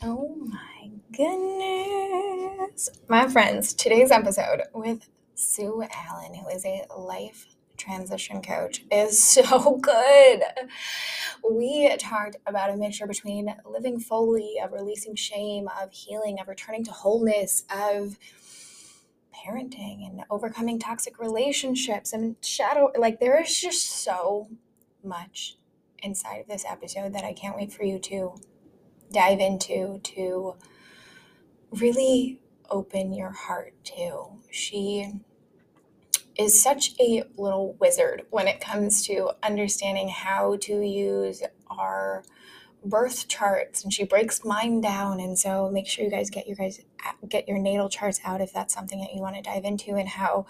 Oh my goodness. My friends, today's episode with Sue Allen, who is a life transition coach, is so good. We talked about a mixture between living fully, of releasing shame, of healing, of returning to wholeness, of parenting and overcoming toxic relationships and shadow. Like, there is just so much inside of this episode that I can't wait for you to dive into to really open your heart to. She is such a little wizard when it comes to understanding how to use our birth charts and she breaks mine down and so make sure you guys get your guys get your natal charts out if that's something that you want to dive into and how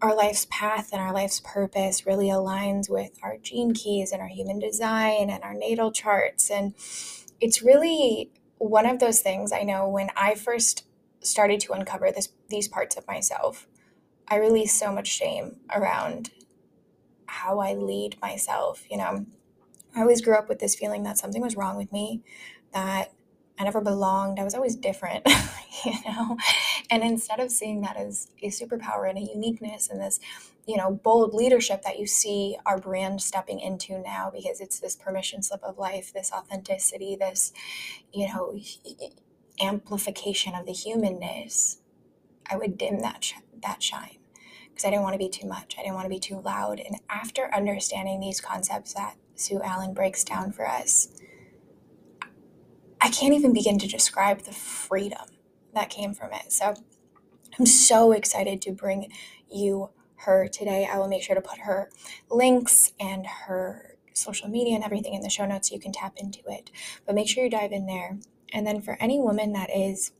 our life's path and our life's purpose really aligns with our gene keys and our human design and our natal charts and it's really one of those things I know when I first started to uncover this these parts of myself I released so much shame around how I lead myself, you know. I always grew up with this feeling that something was wrong with me, that I never belonged. I was always different, you know. And instead of seeing that as a superpower and a uniqueness and this, you know, bold leadership that you see our brand stepping into now because it's this permission slip of life, this authenticity, this, you know, amplification of the humanness, I would dim that sh- that shine because I didn't want to be too much. I didn't want to be too loud. And after understanding these concepts that Sue Allen breaks down for us, I can't even begin to describe the freedom that came from it. So I'm so excited to bring you her today. I will make sure to put her links and her social media and everything in the show notes so you can tap into it. But make sure you dive in there. And then for any woman that is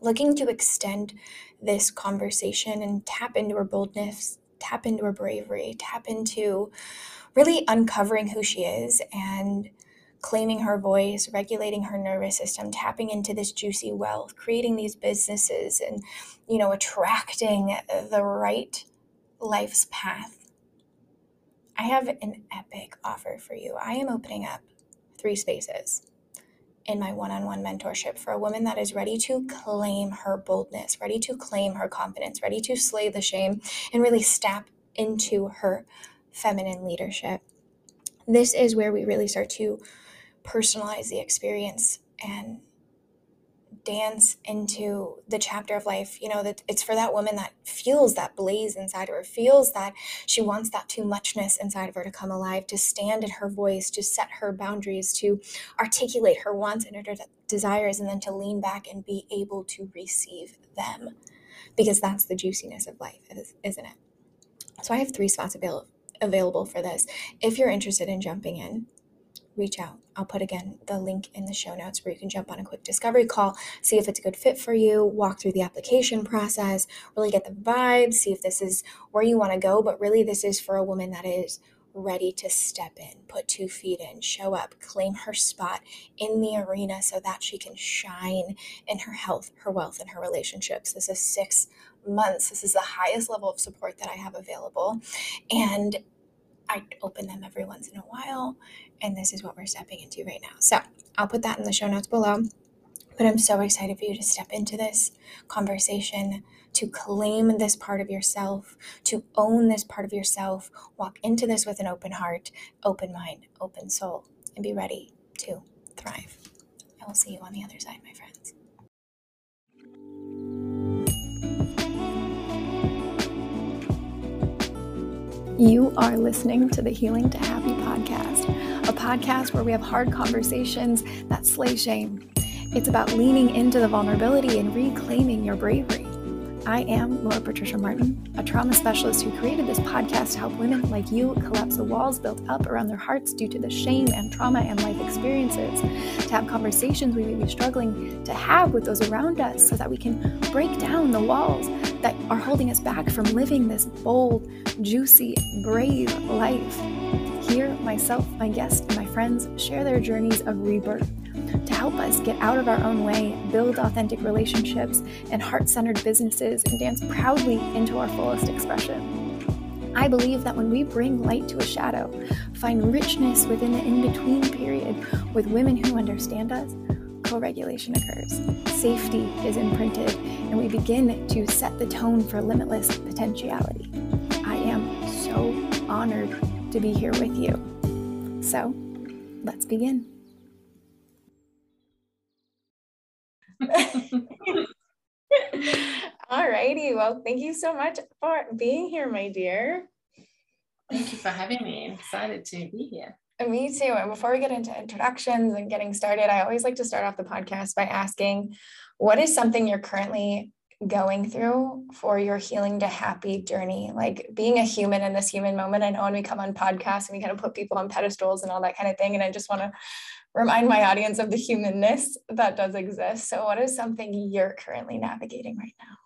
looking to extend this conversation and tap into her boldness, tap into her bravery, tap into really uncovering who she is and claiming her voice, regulating her nervous system, tapping into this juicy wealth, creating these businesses and you know attracting the right life's path. I have an epic offer for you. I am opening up three spaces in my one on one mentorship for a woman that is ready to claim her boldness, ready to claim her confidence, ready to slay the shame, and really step into her feminine leadership. This is where we really start to personalize the experience and dance into the chapter of life you know that it's for that woman that feels that blaze inside of her feels that she wants that too muchness inside of her to come alive to stand in her voice to set her boundaries to articulate her wants and her desires and then to lean back and be able to receive them. Because that's the juiciness of life isn't it? So i have three spots avail- available for this. If you're interested in jumping in reach out. I'll put again the link in the show notes where you can jump on a quick discovery call, see if it's a good fit for you, walk through the application process, really get the vibe, see if this is where you want to go. But really, this is for a woman that is ready to step in, put two feet in, show up, claim her spot in the arena so that she can shine in her health, her wealth, and her relationships. This is six months. This is the highest level of support that I have available. And I open them every once in a while, and this is what we're stepping into right now. So I'll put that in the show notes below. But I'm so excited for you to step into this conversation, to claim this part of yourself, to own this part of yourself, walk into this with an open heart, open mind, open soul, and be ready to thrive. I will see you on the other side, my friends. You are listening to the Healing to Happy podcast, a podcast where we have hard conversations that slay shame. It's about leaning into the vulnerability and reclaiming your bravery. I am Laura Patricia Martin, a trauma specialist who created this podcast to help women like you collapse the walls built up around their hearts due to the shame and trauma and life experiences, to have conversations we may be struggling to have with those around us so that we can break down the walls that are holding us back from living this bold, juicy, brave life. Here, myself, my guests, and my friends share their journeys of rebirth to help us get out of our own way, build authentic relationships and heart centered businesses, and dance proudly into our fullest expression. I believe that when we bring light to a shadow, find richness within the in between period with women who understand us, co regulation occurs, safety is imprinted, and we begin to set the tone for limitless potentiality. I am so honored to be here with you. So let's begin. Alrighty, well, thank you so much for being here, my dear. Thank you for having me. I'm excited to be here. And Me too. And before we get into introductions and getting started, I always like to start off the podcast by asking what is something you're currently going through for your healing to happy journey? Like being a human in this human moment. I know when we come on podcasts and we kind of put people on pedestals and all that kind of thing. And I just want to remind my audience of the humanness that does exist. So, what is something you're currently navigating right now?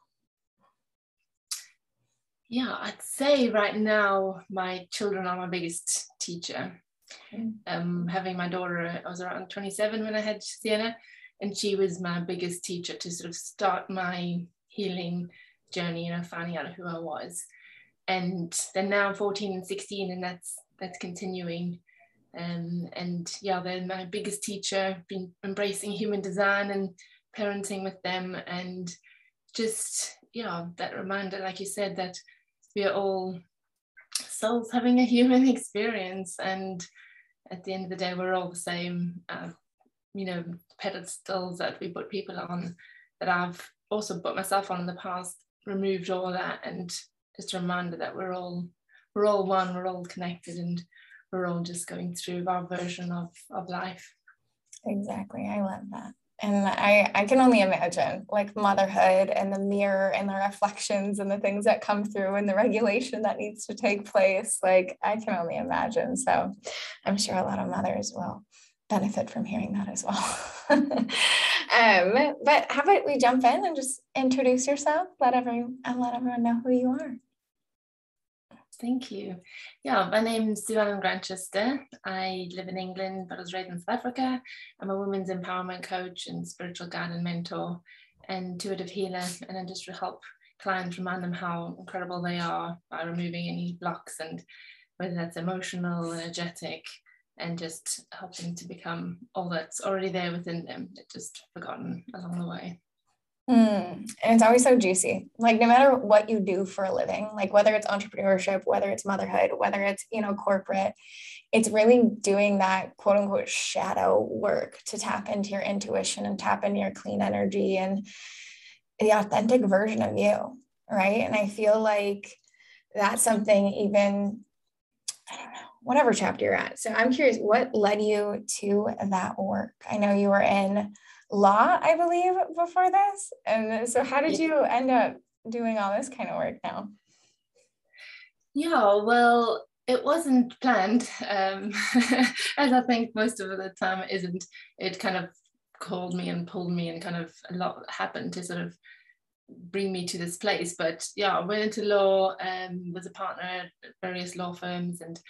Yeah, I'd say right now my children are my biggest teacher. Mm. Um, having my daughter, I was around 27 when I had Sienna, and she was my biggest teacher to sort of start my healing journey, you know, finding out who I was. And then now I'm 14 and 16, and that's that's continuing. Um, and yeah, they're my biggest teacher, been embracing human design and parenting with them. And just, yeah, that reminder, like you said, that we are all souls having a human experience. And at the end of the day, we're all the same, uh, you know, pedestals that we put people on that I've also put myself on in the past, removed all that and just a reminder that we're all we're all one, we're all connected and we're all just going through our version of, of life. Exactly. I love that. And I, I can only imagine like motherhood and the mirror and the reflections and the things that come through and the regulation that needs to take place. Like I can only imagine. So I'm sure a lot of mothers will benefit from hearing that as well. um, but how about we jump in and just introduce yourself, let everyone and let everyone know who you are. Thank you. Yeah, my name is Sue Allen Grantchester. I live in England, but I was raised in South Africa. I'm a women's empowerment coach and spiritual guide and mentor and intuitive healer. And I just help clients remind them how incredible they are by removing any blocks and whether that's emotional, energetic, and just helping to become all that's already there within them, that just forgotten along the way. Mm, and it's always so juicy. Like no matter what you do for a living, like whether it's entrepreneurship, whether it's motherhood, whether it's, you know, corporate, it's really doing that quote unquote shadow work to tap into your intuition and tap into your clean energy and the authentic version of you. Right. And I feel like that's something even, I don't know, whatever chapter you're at. So I'm curious, what led you to that work? I know you were in law, I believe, before this. And so, how did you end up doing all this kind of work now? Yeah, well, it wasn't planned, um, as I think most of the time isn't. It kind of called me and pulled me, and kind of a lot happened to sort of bring me to this place. But yeah, I went into law, um, was a partner at various law firms, and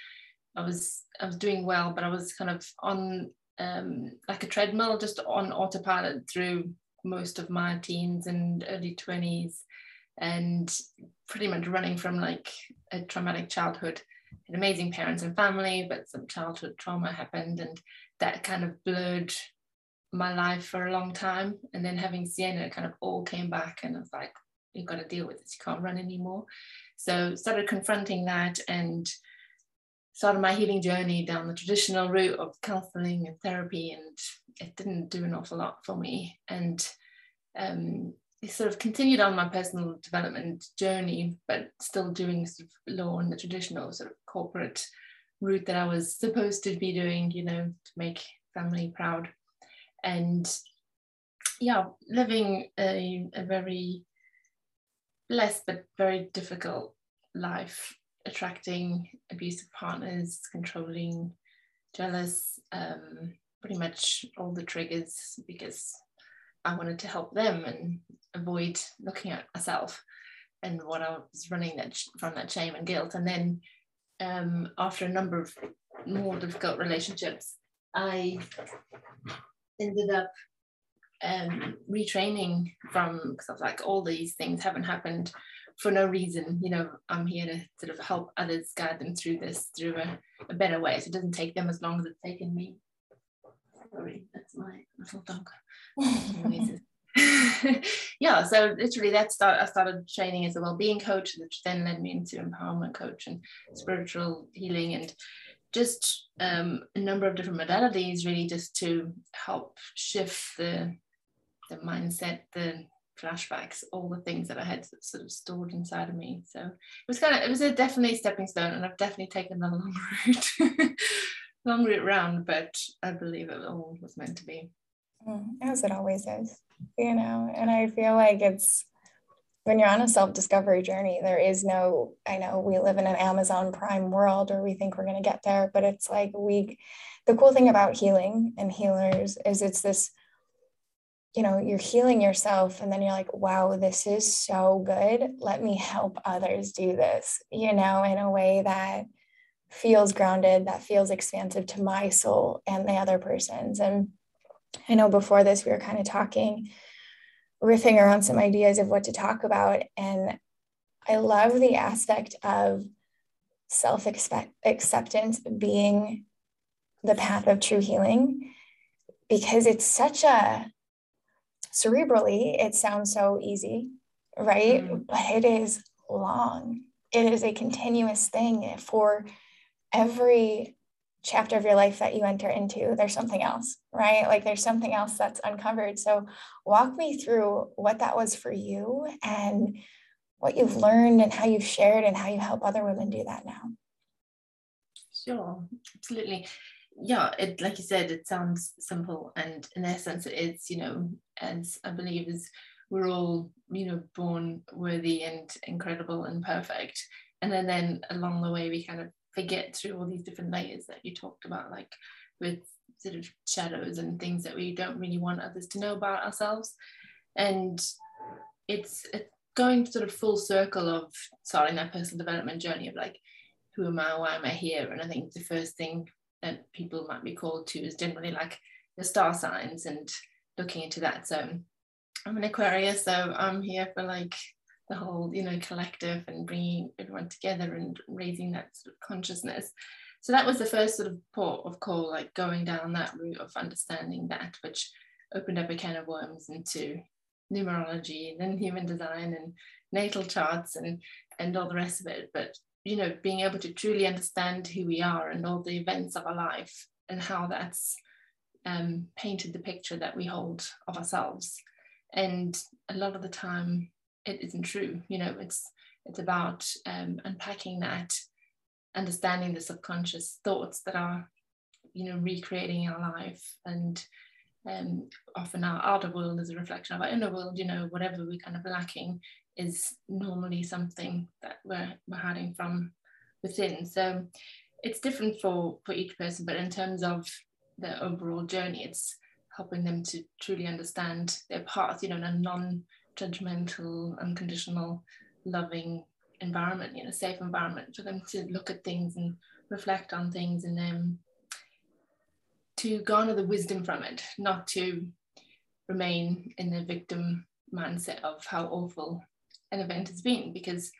I was I was doing well, but I was kind of on um, like a treadmill, just on autopilot through most of my teens and early 20s, and pretty much running from like a traumatic childhood. Had amazing parents and family, but some childhood trauma happened, and that kind of blurred my life for a long time. And then having Sienna it kind of all came back, and I was like, you've got to deal with this. You can't run anymore. So started confronting that and started my healing journey down the traditional route of counseling and therapy, and it didn't do an awful lot for me. And um, sort of continued on my personal development journey, but still doing sort of law and the traditional sort of corporate route that I was supposed to be doing, you know, to make family proud. And yeah, living a, a very blessed but very difficult life attracting abusive partners, controlling, jealous, um, pretty much all the triggers because I wanted to help them and avoid looking at myself and what I was running that from that shame and guilt. And then um, after a number of more difficult relationships, I ended up um, retraining from because I was like, all these things haven't happened for no reason. You know, I'm here to sort of help others guide them through this through a, a better way. So it doesn't take them as long as it's taken me. Sorry, that's my little dog. yeah, so literally that start I started training as a well-being coach, which then led me into empowerment coach and spiritual healing and just um, a number of different modalities really just to help shift the the mindset, the flashbacks, all the things that I had sort of stored inside of me. So it was kind of it was a definitely stepping stone, and I've definitely taken the long route, long route round, but I believe it all was meant to be. Mm, as it always is, you know. And I feel like it's when you're on a self discovery journey, there is no. I know we live in an Amazon Prime world, or we think we're going to get there, but it's like we. The cool thing about healing and healers is it's this you know you're healing yourself and then you're like wow this is so good. Let me help others do this you know in a way that feels grounded that feels expansive to my soul and the other person's. And i know before this we were kind of talking riffing around some ideas of what to talk about and i love the aspect of self acceptance being the path of true healing because it's such a cerebrally, it sounds so easy, right? Mm. But it is long. It is a continuous thing for every chapter of your life that you enter into, there's something else, right? Like there's something else that's uncovered. So, walk me through what that was for you and what you've learned and how you've shared and how you help other women do that now. Sure, absolutely yeah, it like you said, it sounds simple, and in essence, it's you know, as I believe is we're all you know born worthy and incredible and perfect, and then then along the way we kind of forget through all these different layers that you talked about, like with sort of shadows and things that we don't really want others to know about ourselves, and it's, it's going sort of full circle of starting that personal development journey of like who am I, why am I here? And I think the first thing that people might be called to is generally like the star signs and looking into that. So I'm an Aquarius, so I'm here for like the whole, you know, collective and bringing everyone together and raising that sort of consciousness. So that was the first sort of port of call, like going down that route of understanding that, which opened up a can of worms into numerology and then human design and natal charts and and all the rest of it. But you know, being able to truly understand who we are and all the events of our life and how that's um, painted the picture that we hold of ourselves. And a lot of the time, it isn't true. You know, it's it's about um, unpacking that, understanding the subconscious thoughts that are, you know, recreating our life and um, often our outer world is a reflection of our inner world, you know, whatever we're kind of lacking is normally something that we're, we're hiding from within. So it's different for, for each person, but in terms of the overall journey, it's helping them to truly understand their path, you know, in a non-judgmental, unconditional, loving environment, you know, safe environment for them to look at things and reflect on things and then to garner the wisdom from it, not to remain in the victim mindset of how awful an event has been because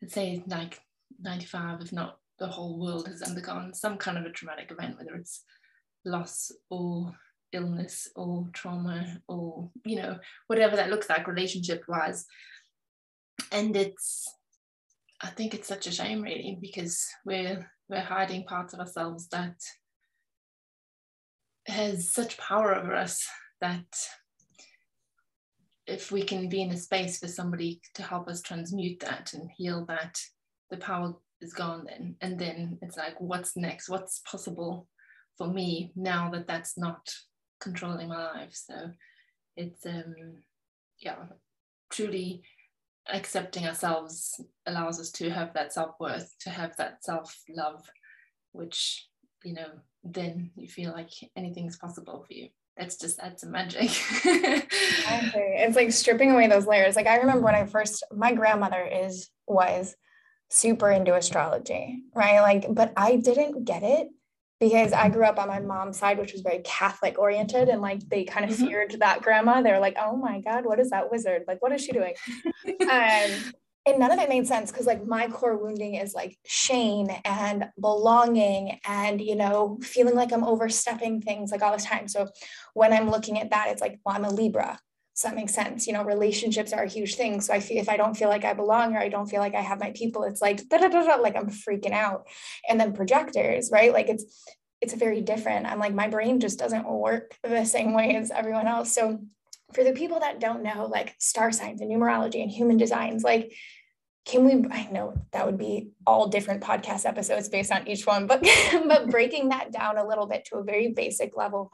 let's say like 95 if not the whole world has undergone some kind of a traumatic event whether it's loss or illness or trauma or you know whatever that looks like relationship wise and it's i think it's such a shame really because we're we're hiding parts of ourselves that has such power over us that if we can be in a space for somebody to help us transmute that and heal that, the power is gone then. And then it's like, what's next? What's possible for me now that that's not controlling my life? So it's, um, yeah, truly accepting ourselves allows us to have that self worth, to have that self love, which, you know, then you feel like anything's possible for you it's just that's magic. exactly. It's like stripping away those layers. Like I remember when I first my grandmother is was super into astrology, right? Like, but I didn't get it because I grew up on my mom's side, which was very Catholic oriented, and like they kind of mm-hmm. feared that grandma. They were like, "Oh my God, what is that wizard? Like, what is she doing?" um, and none of it made sense because like my core wounding is like shame and belonging and you know feeling like i'm overstepping things like all the time. So when i'm looking at that it's like well i'm a libra. So that makes sense? You know relationships are a huge thing. So i feel if i don't feel like i belong or i don't feel like i have my people it's like like i'm freaking out. And then projectors right? Like it's it's very different. I'm like my brain just doesn't work the same way as everyone else. So for the people that don't know like star signs and numerology and human designs like can we i know that would be all different podcast episodes based on each one but but breaking that down a little bit to a very basic level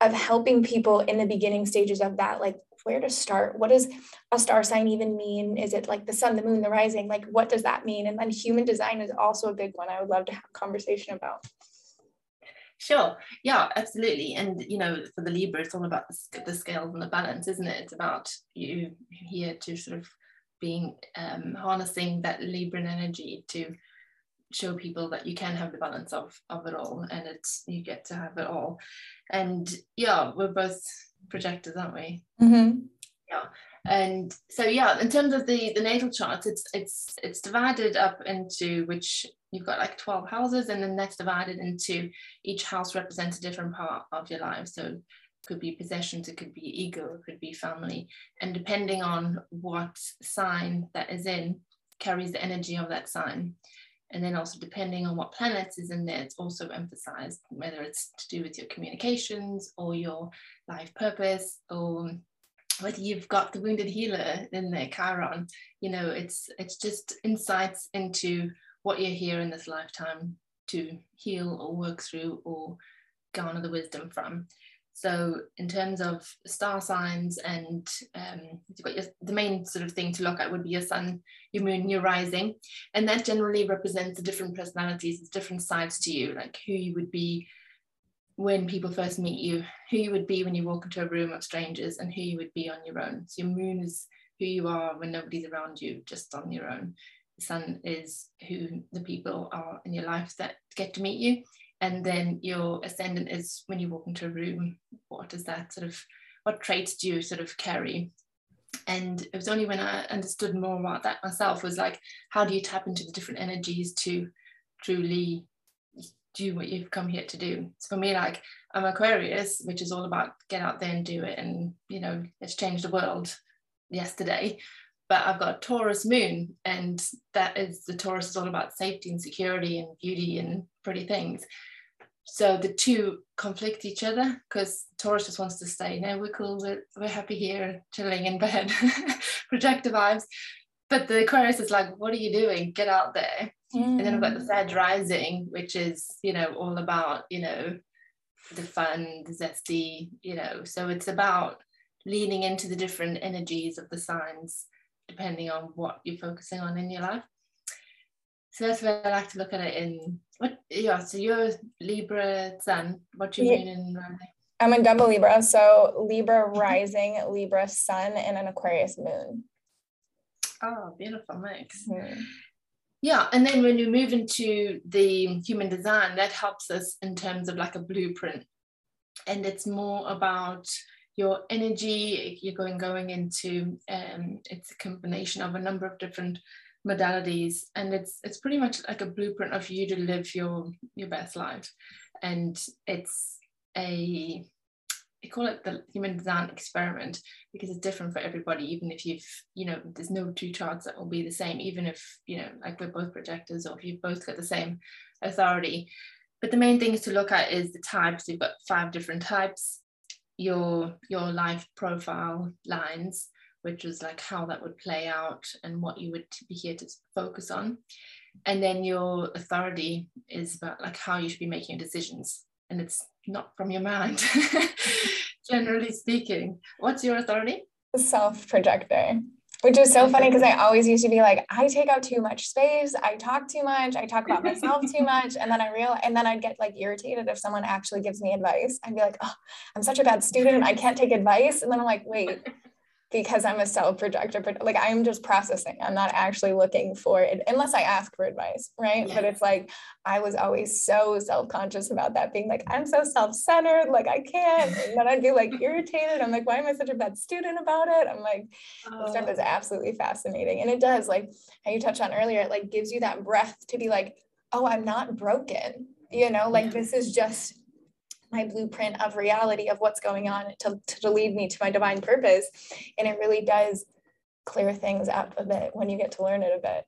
of helping people in the beginning stages of that like where to start what does a star sign even mean? Is it like the sun the moon the rising? Like what does that mean? And then human design is also a big one i would love to have a conversation about Sure. Yeah, absolutely. And you know, for the Libra, it's all about the, the scales and the balance, isn't it? It's about you here to sort of being um, harnessing that Libran energy to show people that you can have the balance of of it all and it's you get to have it all and yeah we're both projectors aren't we mm-hmm. yeah and so yeah in terms of the the natal charts it's it's it's divided up into which you've got like 12 houses and then that's divided into each house represents a different part of your life so it could be possessions, it could be ego, it could be family. And depending on what sign that is in, carries the energy of that sign. And then also depending on what planets is in there, it's also emphasized, whether it's to do with your communications or your life purpose or whether you've got the wounded healer in there, Chiron, you know, it's it's just insights into what you're here in this lifetime to heal or work through or garner the wisdom from. So in terms of star signs and um, you've got your, the main sort of thing to look at would be your sun, your moon, your rising. And that generally represents the different personalities, it's different sides to you, like who you would be when people first meet you, who you would be when you walk into a room of strangers and who you would be on your own. So your moon is who you are when nobody's around you, just on your own. The sun is who the people are in your life that get to meet you and then your ascendant is when you walk into a room what does that sort of what traits do you sort of carry and it was only when i understood more about that myself was like how do you tap into the different energies to truly do what you've come here to do so for me like i'm aquarius which is all about get out there and do it and you know let's change the world yesterday but I've got Taurus moon, and that is the Taurus is all about safety and security and beauty and pretty things so the two conflict each other because Taurus just wants to stay. No, we're cool. We're, we're happy here, chilling in bed, projector vibes. But the Aquarius is like, what are you doing? Get out there. Mm. And then I've got the Sag mm. rising, which is, you know, all about, you know, the fun, the zesty, you know. So it's about leaning into the different energies of the signs, depending on what you're focusing on in your life. So that's where I like to look at it in what yeah, so you're Libra Sun. What do you yeah. mean in rising? I'm a double Libra, so Libra rising, Libra Sun, and an Aquarius moon. Oh, beautiful mix. Mm-hmm. Yeah, and then when you move into the human design, that helps us in terms of like a blueprint. And it's more about your energy. You're going going into um, it's a combination of a number of different modalities and it's it's pretty much like a blueprint of you to live your your best life and it's a I call it the human design experiment because it's different for everybody even if you've you know there's no two charts that will be the same even if you know like we're both projectors or if you've both got the same authority but the main things to look at is the types you've got five different types your your life profile lines which was like how that would play out and what you would be here to focus on. And then your authority is about like how you should be making decisions. And it's not from your mind, generally speaking. What's your authority? Self projector. Which is so funny because I always used to be like, I take up too much space, I talk too much, I talk about myself too much. And then I real and then I'd get like irritated if someone actually gives me advice. I'd be like, oh, I'm such a bad student, I can't take advice. And then I'm like, wait, because I'm a self projector, but like I'm just processing. I'm not actually looking for it unless I ask for advice, right? Yeah. But it's like I was always so self conscious about that, being like, I'm so self centered, like I can't. And then I'd be like irritated. I'm like, why am I such a bad student about it? I'm like, this stuff oh. is oh. absolutely fascinating. And it does, like how you touched on earlier, it like gives you that breath to be like, oh, I'm not broken. You know, like yeah. this is just my blueprint of reality of what's going on to, to lead me to my divine purpose. And it really does clear things up a bit when you get to learn it a bit.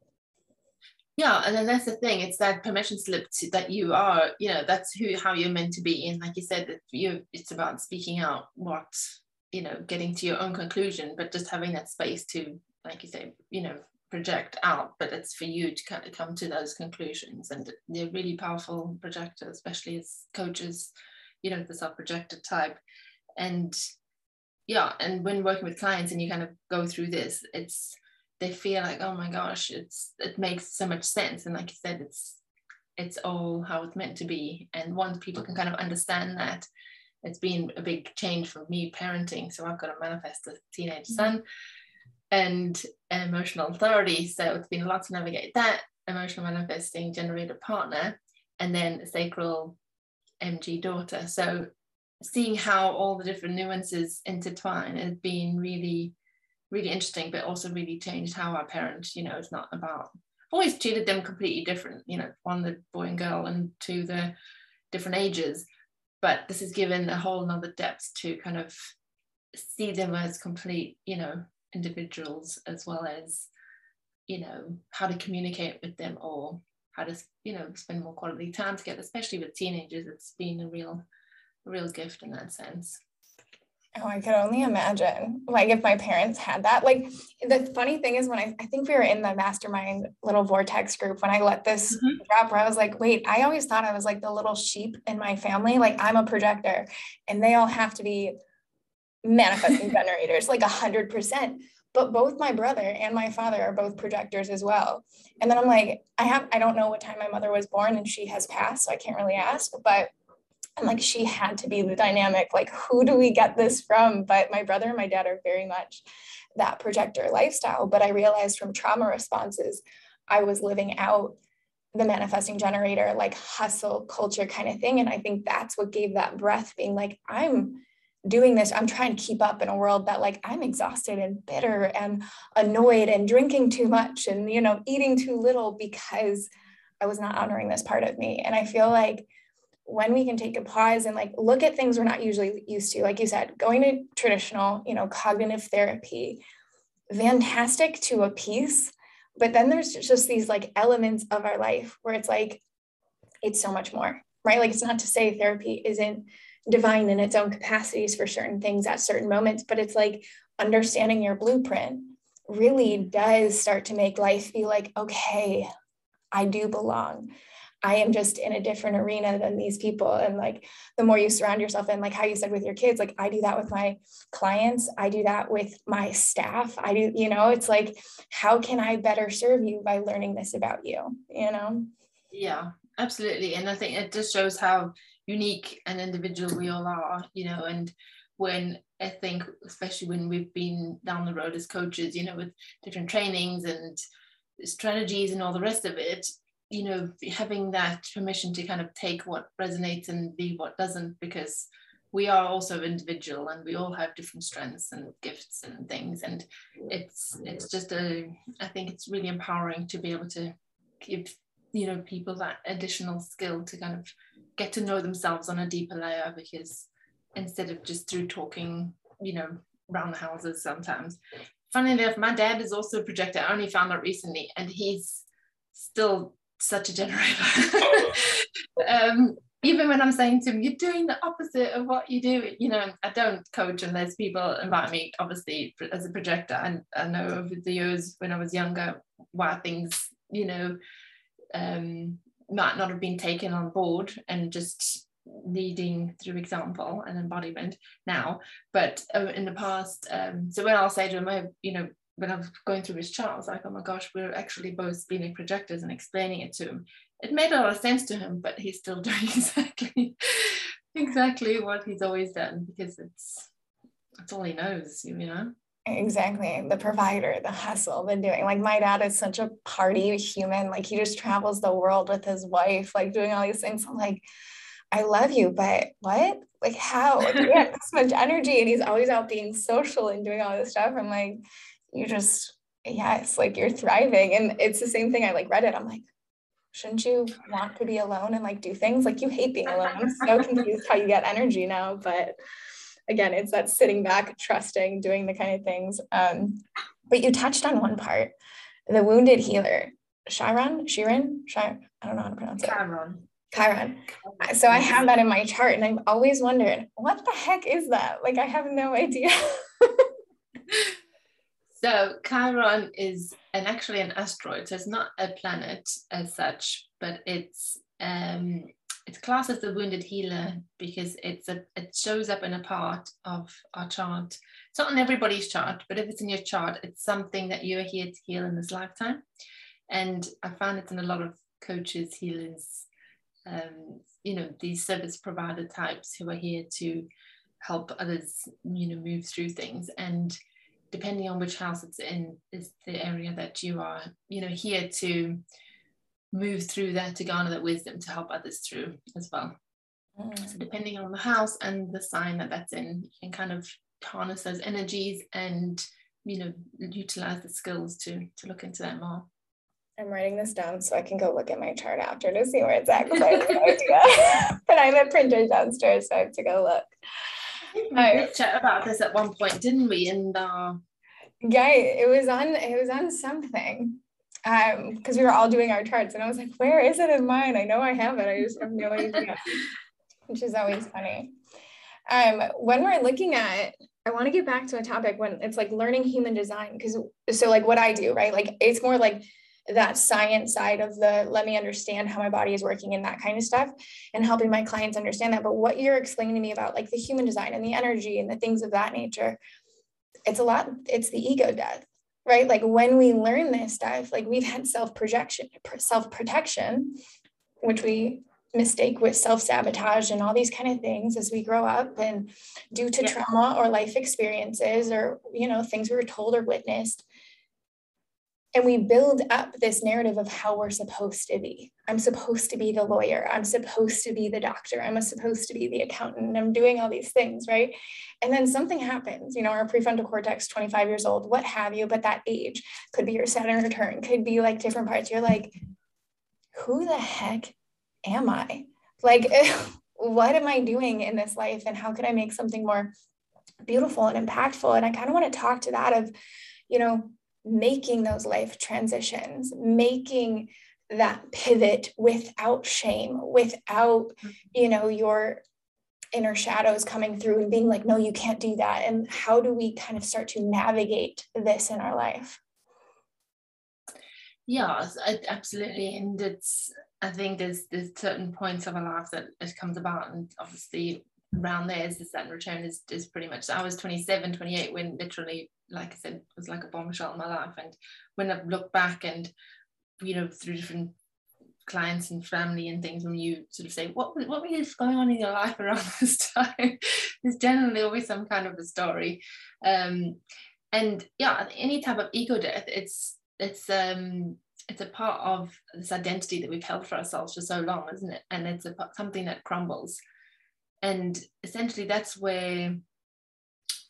Yeah, and then that's the thing. It's that permission slip to, that you are, you know, that's who how you're meant to be. And like you said, that you it's about speaking out what, you know, getting to your own conclusion, but just having that space to, like you say, you know, project out. But it's for you to kind of come to those conclusions. And they're really powerful projectors, especially as coaches you know the self-projected type. And yeah and when working with clients and you kind of go through this it's they feel like oh my gosh it's it makes so much sense. And like you said it's it's all how it's meant to be. And once people can kind of understand that it's been a big change for me parenting. So i've got a manifestor teenage mm-hmm. son and emotional authority. So it's been a lot to navigate that emotional manifesting generator partner and then a sacral MG daughter. So seeing how all the different nuances intertwine has been really, really interesting, but also really changed how our parents, you know, it's not about always treated them completely different, you know, one the boy and girl and two the different ages. But this has given a whole nother depth to kind of see them as complete, you know, individuals as well as, you know, how to communicate with them all how to you know spend more quality time together especially with teenagers it's been a real a real gift in that sense Oh, I could only imagine. Like if my parents had that. Like the funny thing is when I, I think we were in the mastermind little vortex group when I let this mm-hmm. drop where I was like, wait, I always thought I was like the little sheep in my family. Like I'm a projector and they all have to be manifesting generators, like a hundred percent but both my brother and my father are both projectors as well. And then I'm like, I have, I don't know what time my mother was born and she has passed, so I can't really ask, but I'm like, she had to be the dynamic. Like, who do we get this from? But my brother and my dad are very much that projector lifestyle. But I realized from trauma responses, I was living out the manifesting generator, like hustle culture kind of thing. And I think that's what gave that breath, being like, I'm doing this i'm trying to keep up in a world that like i'm exhausted and bitter and annoyed and drinking too much and you know eating too little because i was not honoring this part of me. And i feel like when we can take a pause and like look at things we're not usually used to like you said going to traditional you know cognitive therapy fantastic to a piece but then there's just these like elements of our life where it's like it's so much more right? Like it's not to say therapy isn't divine in its own capacities for certain things at certain moments but it's like understanding your blueprint really does start to make life be like okay i do belong. I am just in a different arena than these people. And like the more you surround yourself in like how you said with your kids like i do that with my clients. I do that with my staff. I do you know it's like how can i better serve you by learning this about you you know? Yeah absolutely. And i think it just shows how unique and individual we all are, you know, and when I think, especially when we've been down the road as coaches, you know, with different trainings and strategies and all the rest of it, you know, having that permission to kind of take what resonates and be what doesn't, because we are also individual and we all have different strengths and gifts and things. And it's it's just a I think it's really empowering to be able to give, you know, people that additional skill to kind of get to know themselves on a deeper layer because instead of just through talking, you know, around the houses sometimes. Funny enough, my dad is also a projector. I only found out recently, and he's still such a generator. um, even when I'm saying to him, you're doing the opposite of what you do, you know, I don't coach unless people invite me, obviously, as a projector. And I know over the years when I was younger, why things, you know, um, might not have been taken on board and just leading through example and embodiment now. But uh, in the past um, so when i'll say to him I, you know when i was going through his chart i was like oh my gosh we're actually both being projectors and explaining it to him it made a lot of sense to him but he's still doing exactly exactly what he's always done because it's that's all he knows you know Exactly. The provider, the hustle, the doing. Like my dad is such a party human. Like he just travels the world with his wife, like doing all these things. I'm like, I love you, but what? Like how? This much energy and he's always out being social and doing all this stuff. I'm like, you just, yes, like you're thriving. And it's the same thing. I like read it. I'm like, shouldn't you want to be alone and like do things? Like you hate being alone. I'm so confused how you get energy now, but again, it's that sitting back, trusting, doing the kind of things. Um, but you touched on one part, the wounded healer, Chiron, Chiron, Chiron, I don't know how to pronounce it. Chiron. Chiron. So I have that in my chart, and I've always wondered, what the heck is that? Like, I have no idea. so Chiron is an actually an asteroid, so it's not a planet as such, but it's um, it's classed as the wounded healer because it's a it shows up in a part of our chart. It's not on everybody's chart, but if it's in your chart, it's something that you're here to heal in this lifetime. And I found it's in a lot of coaches, healers, um, you know, these service provider types who are here to help others, you know, move through things. And depending on which house it's in, is the area that you are, you know, here to move through that to garner that wisdom to help others through as well. Mm. So depending on the house and the sign that that's in, you can kind of harness those energies and you know utilize the skills to to look into that more. I'm writing this down so I can go look at my chart after to see where it's at because I have no idea. but I have a printer downstairs, so I have to go look. We did chat about this at one point, didn't we? And uh... yeah, it was on it was on something um because we were all doing our charts and I was like, where is it in mine? I know I have it. I just have no idea. Which is always funny. Um, when we're looking at, I want to get back to a topic when it's like learning human design because so like what I do, right? Like it's more like that science side of the let me understand how my body is working and that kind of stuff and helping my clients understand that. But what you're explaining to me about like the human design and the energy and the things of that nature, it's a lot, it's the ego death right? Like when we learn this stuff, like we've had self projection, self protection, which we mistake with self sabotage and all these kind of things as we grow up and due to yeah. trauma or life experiences or you know things we were told or witnessed and we build up this narrative of how we're supposed to be. I'm supposed to be the lawyer. I'm supposed to be the doctor. I'm supposed to be the accountant. I'm doing all these things, right? And then something happens, you know, our prefrontal cortex, 25 years old, what have you, but that age could be your Saturn return, could be like different parts. You're like, who the heck am I? Like, what am I doing in this life? And how can I make something more beautiful and impactful? And I kind of want to talk to that of, you know, making those life transitions, making that pivot without shame, without, mm-hmm. you know, your inner shadows coming through and being like, no, you can't do that. And how do we kind of start to navigate this in our life? Yeah, absolutely. And it's, I think there's there's certain points of our life that it comes about, and obviously around there is the Saturn return is, is pretty much. I was 27, 28 when literally like I said, was like a bombshell in my life. And when I look back and, you know, through different clients and family and things, when you sort of say, what, what was going on in your life around this time? There's generally always some kind of a story. Um, and yeah, any type of ego death, it's, it's, um, it's a part of this identity that we've held for ourselves for so long, isn't it? And it's a, something that crumbles. And essentially, that's where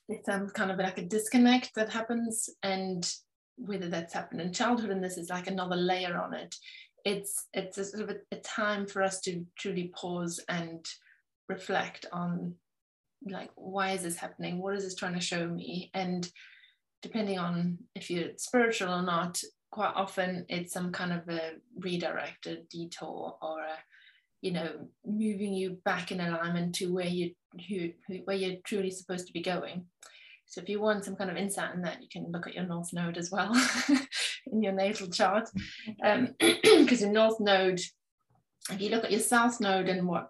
it's um, kind of like a disconnect that happens and whether that's happened in childhood and this is like another layer on it. It's it's a sort of a, a time for us to truly pause and reflect on like why is this happening? What is this trying to show me? And depending on if you're spiritual or not quite often it's some kind of a redirected detour or a you know moving you back in alignment to where you who, where you're truly supposed to be going. So if you want some kind of insight in that you can look at your north node as well in your natal chart. Because um, your north node if you look at your south node and what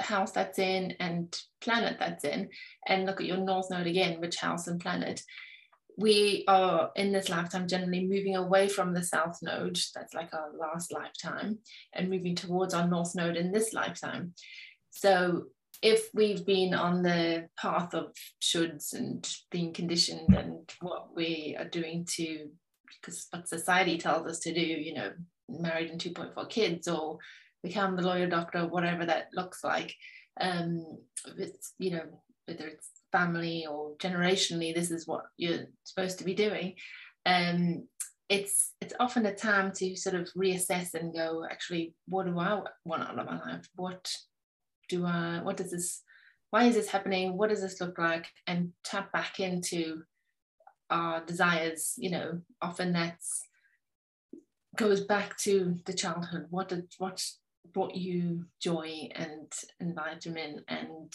house that's in and planet that's in and look at your north node again which house and planet we are in this lifetime generally moving away from the south node, that's like our last lifetime, and moving towards our north node in this lifetime. So if we've been on the path of shoulds and being conditioned and what we are doing to because what society tells us to do you know married and 2.4 kids or become the lawyer doctor whatever that looks like um it's you know whether it's family or generationally this is what you're supposed to be doing. Um it's it's often a time to sort of reassess and go actually what do i want out of my life? What do i what does this why is this happening? What does this look like? And tap back into our desires you know often that's goes back to the childhood. What did what brought you joy and enlightenment and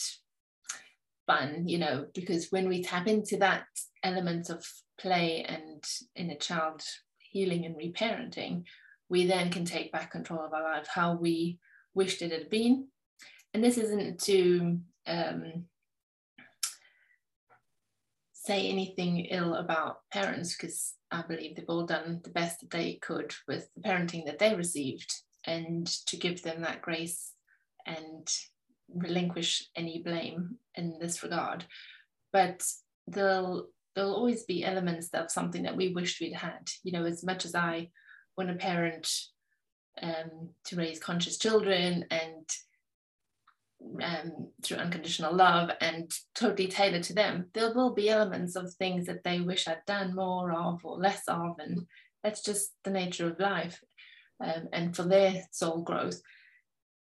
fun you know because when we tap into that element of play and in a child healing and reparenting we then can take back control of our life how we wished it had been. And this isn't to um, say anything ill about parents because I believe they've all done the best that they could with the parenting that they received and to give them that grace and relinquish any blame in this regard. But there'll there'll always be elements of something that we wished we'd had. You know, as much as I want a parent um, to raise conscious children and um, through unconditional love and totally tailored to them, there will be elements of things that they wish I'd done more of or less of, and that's just the nature of life um, and for their soul growth.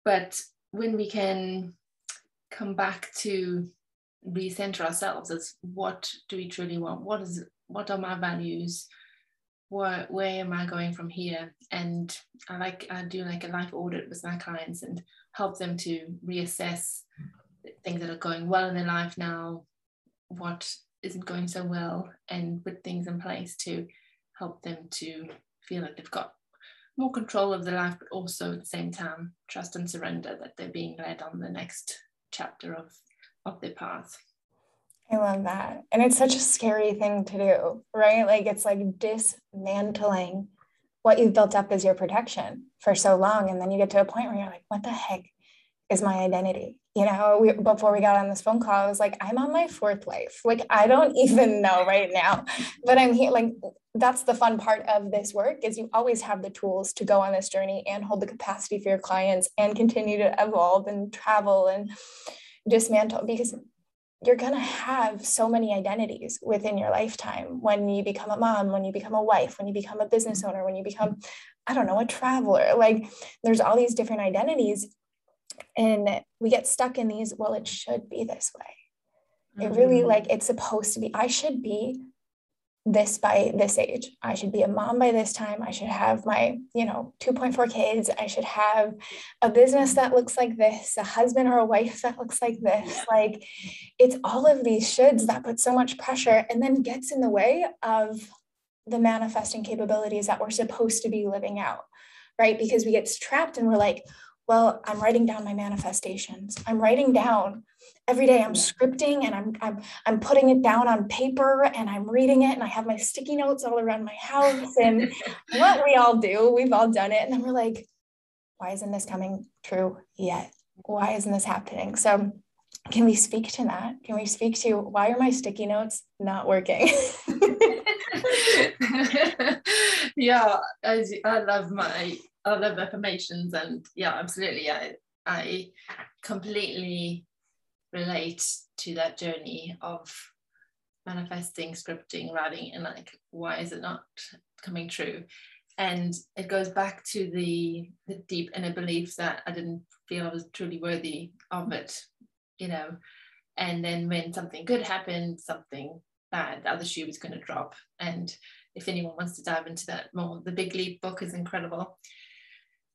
But when we can come back to recenter ourselves as what do we truly want? What is what are my values? Where, where am I going from here? And I like I do like a life audit with my clients and help them to reassess things that are going well in their life now, what isn't going so well, and put things in place to help them to feel like they've got more control of their life, but also at the same time trust and surrender that they're being led on the next chapter of, of their path. I love that. And it's such a scary thing to do, right? Like it's like dismantling what you've built up as your protection for so long. And then you get to a point where you're like, what the heck is my identity? You know, we, before we got on this phone call, I was like, I'm on my fourth life. Like, I don't even know right now, but I'm here. Like, that's the fun part of this work is you always have the tools to go on this journey and hold the capacity for your clients and continue to evolve and travel and dismantle because you're going to have so many identities within your lifetime when you become a mom, when you become a wife, when you become a business owner, when you become, I don't know, a traveler. Like there's all these different identities. And we get stuck in these, well, it should be this way. It really mm-hmm. like it's supposed to be, I should be this by this age. I should be a mom by this time. I should have my, you know, 2.4 kids. I should have a business that looks like this, a husband or a wife that looks like this. Like it's all of these shoulds that put so much pressure and then gets in the way of the manifesting capabilities that we're supposed to be living out. Right. Because we get trapped and we're like, well, I'm writing down my manifestations. I'm writing down every day I'm scripting and I'm, I'm I'm putting it down on paper and I'm reading it and I have my sticky notes all around my house and what we all do, we've all done it. And then we're like, why isn't this coming true yet? Why isn't this happening? So can we speak to that? Can we speak to why are my sticky notes not working? yeah, as I love my Love affirmations and yeah, absolutely. I I completely relate to that journey of manifesting, scripting, writing, and like, why is it not coming true? And it goes back to the the deep inner belief that I didn't feel I was truly worthy of it, you know. And then when something good happened, something bad, the other shoe was going to drop. And if anyone wants to dive into that more, the Big Leap book is incredible,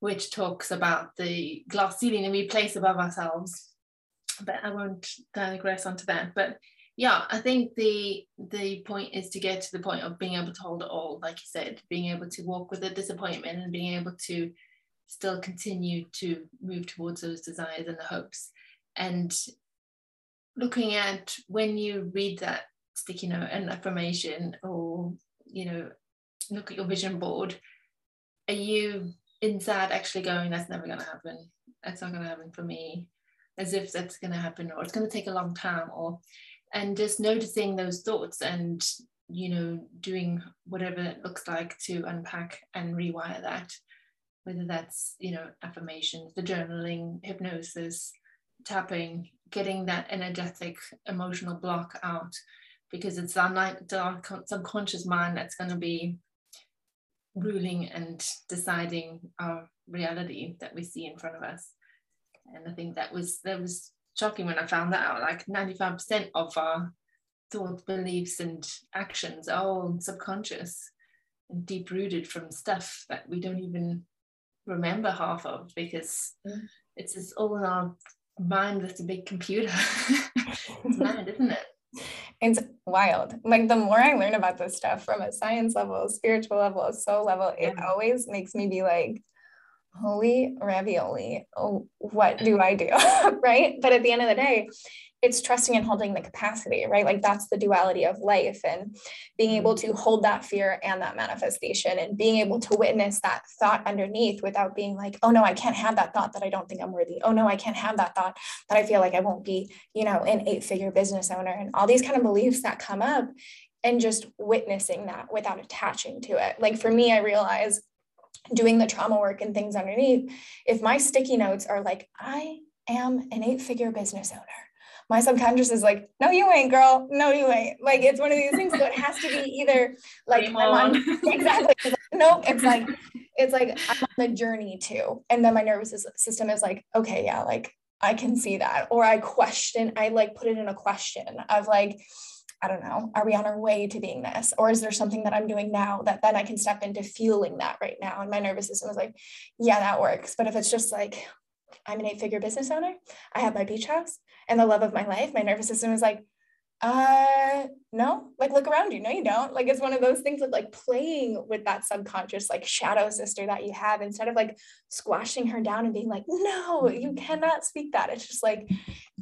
which talks about the glass ceiling that we place above ourselves but I won't digress onto that. But yeah, I think the the point is to get to the point of being able to hold it all, like you said, being able to walk with the disappointment and being able to still continue to move towards those desires and the hopes. And looking at when you read that sticky note and affirmation or you know look at your vision board are you inside actually going that's never going to happen. That's not going to happen for me as if that's going to happen or it's going to take a long time or and just noticing those thoughts and you know doing whatever it looks like to unpack and rewire that. Whether that's you know affirmations the journaling hypnosis tapping getting that energetic emotional block out because it's our, night, our subconscious mind that's going to be ruling and deciding our reality that we see in front of us. And i think that was that was shocking when i found that out like 95% of our thoughts beliefs and actions are all subconscious and deep rooted from stuff that we don't even remember half of because mm. it's just all in our mind that's a big computer. It's mad isn't it it's wild. Like the more I learn about this stuff from a science level, spiritual level, soul level, it always makes me be like, holy ravioli, oh, what do I do? right. But at the end of the day, it's trusting and holding the capacity, right? Like that's the duality of life and being able to hold that fear and that manifestation and being able to witness that thought underneath without being like, oh no, I can't have that thought that I don't think I'm worthy. Oh no, I can't have that thought that I feel like I won't be, you know, an eight figure business owner and all these kind of beliefs that come up and just witnessing that without attaching to it. Like for me, I realize doing the trauma work and things underneath, if my sticky notes are like, I am an eight figure business owner my subconscious is like, no, you ain't, girl. No, you ain't. Like it's one of these things. So it has to be either like I'm on exactly. nope. It's like it's like I'm on the journey too. And then my nervous system is like, okay, yeah, like I can see that. Or I question, I like put it in a question of like, I don't know, are we on our way to being this? Or is there something that I'm doing now that then I can step into feeling that right now? And my nervous system is like, yeah, that works. But if it's just like, I'm an eight figure business owner, I have my beach house, and the love of my life, my nervous system is like, uh, no, like look around you. No, you don't. Like it's one of those things of like playing with that subconscious, like shadow sister that you have instead of like squashing her down and being like, no, you cannot speak that. It's just like,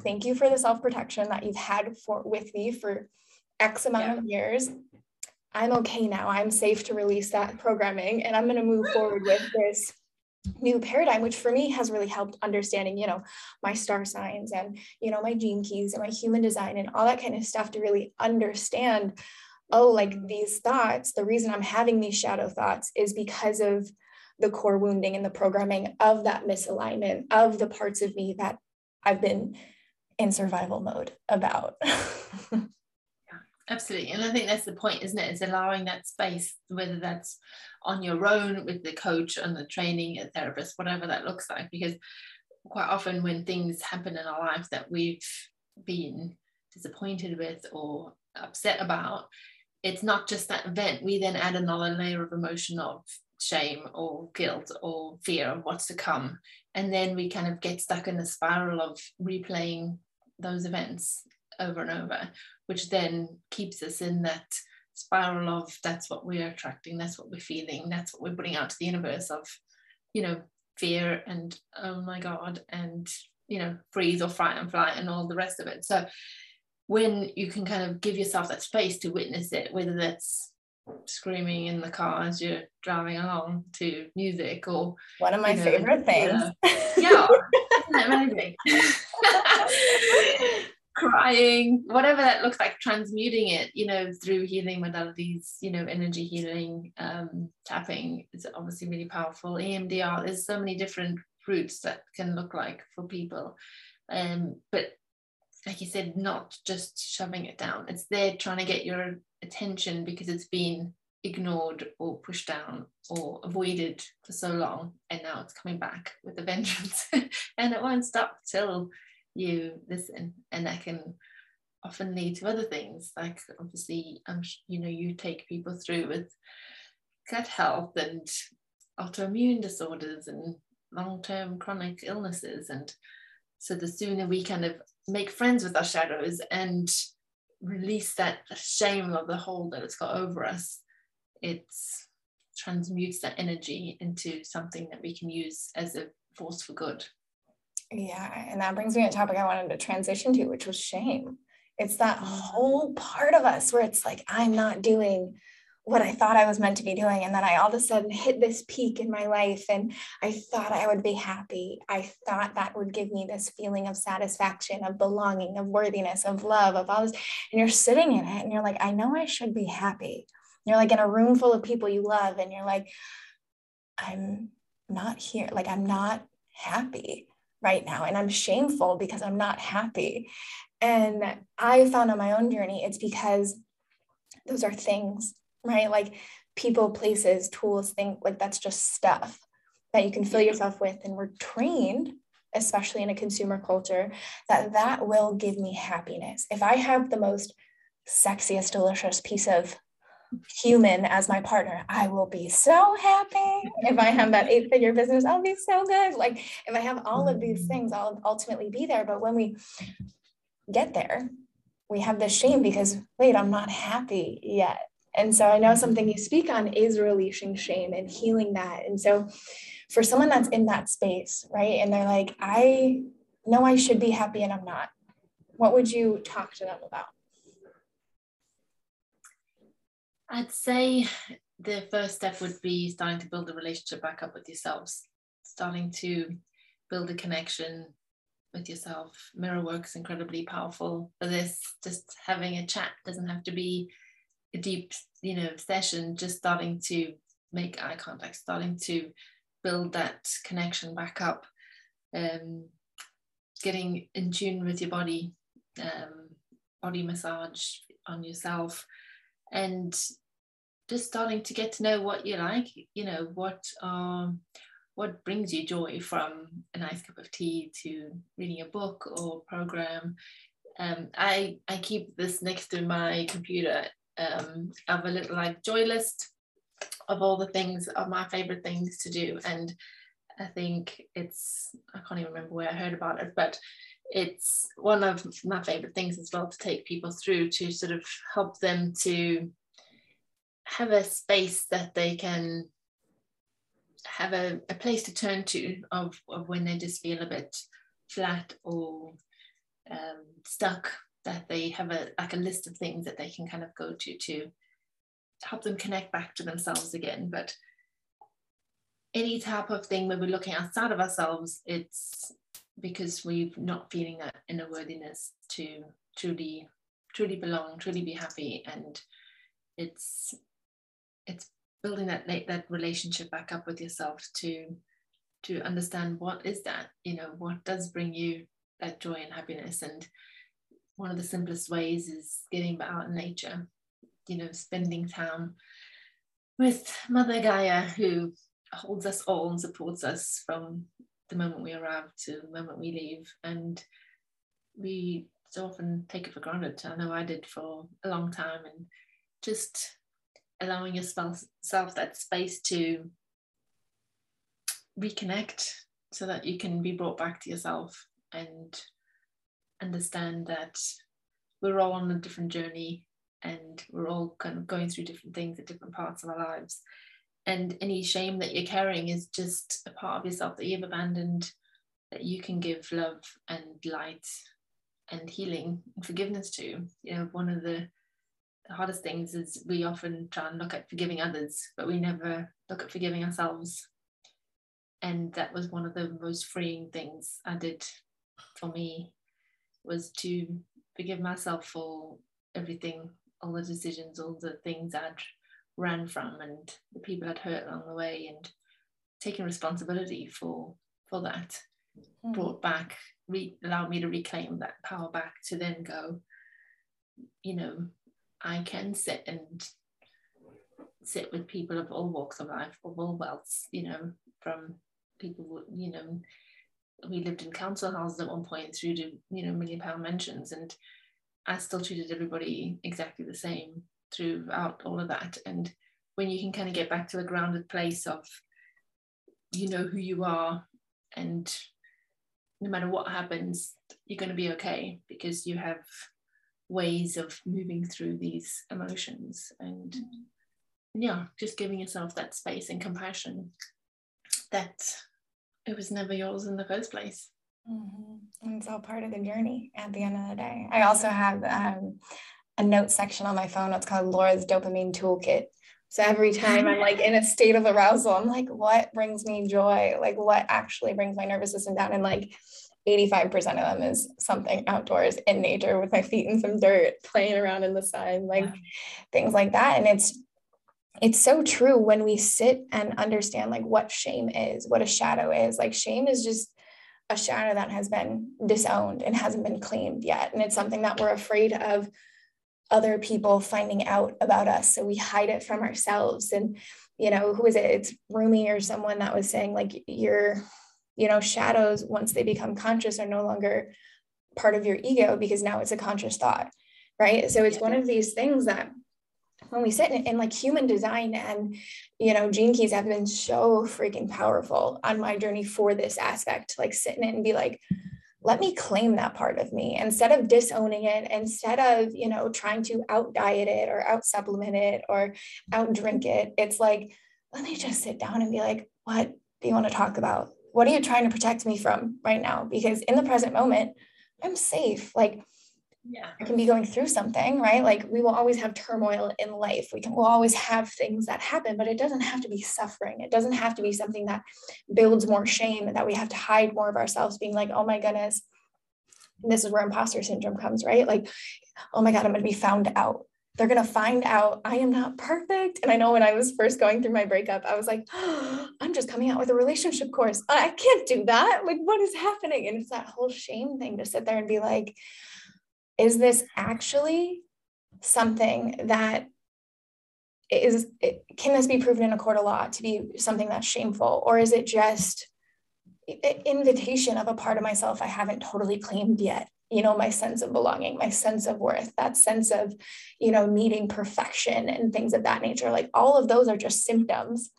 thank you for the self protection that you've had for with me for X amount yeah. of years. I'm okay now. I'm safe to release that programming and I'm going to move forward with this new paradigm which for me has really helped understanding you know my star signs and you know my gene keys and my human design and all that kind of stuff to really understand oh like these thoughts the reason i'm having these shadow thoughts is because of the core wounding and the programming of that misalignment of the parts of me that i've been in survival mode about absolutely and i think that's the point isn't it? It's allowing that space whether that's on your own with the coach and the training a therapist whatever that looks like because quite often when things happen in our lives that we've been disappointed with or upset about it's not just that event. We then add another layer of emotion of shame or guilt or fear of what's to come and then we kind of get stuck in a spiral of replaying those events over and over which then keeps us in that spiral of that's what we're attracting, that's what we're feeling, that's what we're putting out to the universe of, you know, fear and oh my God, and, you know, freeze or fright and flight and all the rest of it. So when you can kind of give yourself that space to witness it, whether that's screaming in the car as you're driving along to music or one of my you know, favorite things. yeah, isn't that amazing? crying, whatever that looks like, transmuting it, you know, through healing modalities, you know, energy healing, um, tapping is obviously really powerful. EMDR, there's so many different routes that can look like for people. Um, but like you said, not just shoving it down. It's there trying to get your attention because it's been ignored or pushed down or avoided for so long and now it's coming back with a vengeance and it won't stop till you listen and that can often lead to other things. Like obviously um, you know you take people through with gut health and autoimmune disorders and long-term chronic illnesses. And so the sooner we kind of make friends with our shadows and release that shame of the hold that it's got over us it transmutes that energy into something that we can use as a force for good yeah, and that brings me to a topic I wanted to transition to, which was shame. It's that mm. whole part of us where it's like, I'm not doing what I thought I was meant to be doing. And then I all of a sudden hit this peak in my life and I thought I would be happy. I thought that would give me this feeling of satisfaction, of belonging, of worthiness, of love, of all this. And you're sitting in it and you're like, I know I should be happy. You're like in a room full of people you love and you're like, I'm not here. Like, I'm not happy right now. And I'm shameful because I'm not happy. And I found on my own journey, it's because those are things right? Like people, places, tools, think like that's just stuff that you can fill yourself with. And we're trained, especially in a consumer culture, that that will give me happiness. If I have the most sexiest, delicious piece of human as my partner, I will be so happy. If I have that eight figure business, I'll be so good. Like if I have all of these mm. things, I'll ultimately be there. But when we get there, we have this shame because, wait, I'm not happy yet. And so I know mm-hmm. something you speak on is releasing shame and healing that. And so for someone that's in that space, right, and they're like, I know I should be happy and I'm not, what would you talk to them about? I'd say the first step would be starting to build a relationship back up with yourselves, starting to build a connection with yourself. Mirror work is incredibly powerful for this. Just having a chat doesn't have to be a deep you know session just starting to make eye contact starting to build that connection back up um, getting in tune with your body um, body massage on yourself and just starting to get to know what you like you know what um what brings you joy from a nice cup of tea to reading a book or program. Um, I, I keep this next to my computer. Um, I have a little like joy list of all the things of my favorite things to do. And I think it's I can't even remember where I heard about it but it's one of my favorite things as well to take people through to sort of help them to have a space that they can have a, a place to turn to of, of when they just feel a bit flat or um, stuck that they have a like a list of things that they can kind of go to to help them connect back to themselves again. But any type of thing where we're looking outside of ourselves it's because we're not feeling that inner worthiness to truly truly belong truly be happy. And it's it's building that that relationship back up with yourself to to understand what is that you know what does bring you that joy and happiness. And one of the simplest ways is getting out in nature, you know, spending time with Mother Gaia, who holds us all and supports us from the moment we arrive to the moment we leave. And we so often take it for granted. I know I did for a long time, and just allowing yourself that space to reconnect so that you can be brought back to yourself and understand that we're all on a different journey and we're all kind of going through different things at different parts of our lives. And any shame that you're carrying is just a part of yourself that you've abandoned, that you can give love and light and healing and forgiveness to. You know, one of the, the hardest things is we often try and look at forgiving others, but we never look at forgiving ourselves. And that was one of the most freeing things I did for me was to forgive myself for everything, all the decisions, all the things I'd ran from and the people I'd hurt along the way and taking responsibility for for that mm. brought back re- allowed me to reclaim that power back to then go you know I can sit and sit with people of all walks of life of all wealths you know from people you know we lived in council houses at one point through to you know million pound mansions and I still treated everybody exactly the same throughout all of that and when you can kind of get back to a grounded place of you know who you are and no matter what happens you're going to be okay because you have ways of moving through these emotions and yeah just giving yourself that space and compassion that it was never yours in the first place. Mm-hmm. And it's all part of the journey at the end of the day. I also have um, a note section on my phone. It's called Laura's Dopamine Toolkit, So every time I'm like in a ah. state of arousal, I'm like, what brings me joy? Like what actually brings my nervous system down? And like 85% of them is something outdoors in nature with my feet in some dirt, playing around in the sun, like yeah. things like that. And it's it's so true when we sit and understand like what shame is, what a shadow is. Like shame is just a shadow that has been disowned and hasn't been claimed yet. And it's something that we're afraid of other people finding out about us. So we hide it from ourselves. And, you know, who is it? It's Rumi or someone that was saying, like, your, you know, shadows, once they become conscious, are no longer part of your ego because now it's a conscious thought. Right. So it's one of these things that when we sit in, in, like human design and you know gene keys have been so freaking powerful on my journey for this aspect like sitting in and be like let me claim that part of me instead of disowning it instead of you know trying to out diet it or out supplement it or out drink it. It's like let me just sit down and be like what do you want to talk about? What are you trying to protect me from right now? Because in the present moment i'm safe. Like yeah I can be going through something right like we will always have turmoil in life we can we'll always have things that happen but it doesn't have to be suffering it doesn't have to be something that builds more shame that we have to hide more of ourselves being like oh my goodness this is where imposter syndrome comes right like oh my god i'm to be found out they're to find out I am not perfect. And I know when I was first going through my breakup, I was like, oh, I'm just coming out with a relationship course. I can't do that. Like, what is happening? And it's that whole shame thing to sit there and be like, is this actually something that is can this be proven in a court of law to be something that's shameful? Or is it just invitation of a part of myself i haven't totally claimed yet? You know my sense of belonging my sense of worth that sense of you know needing perfection and things of that nature. Like all of those are just symptoms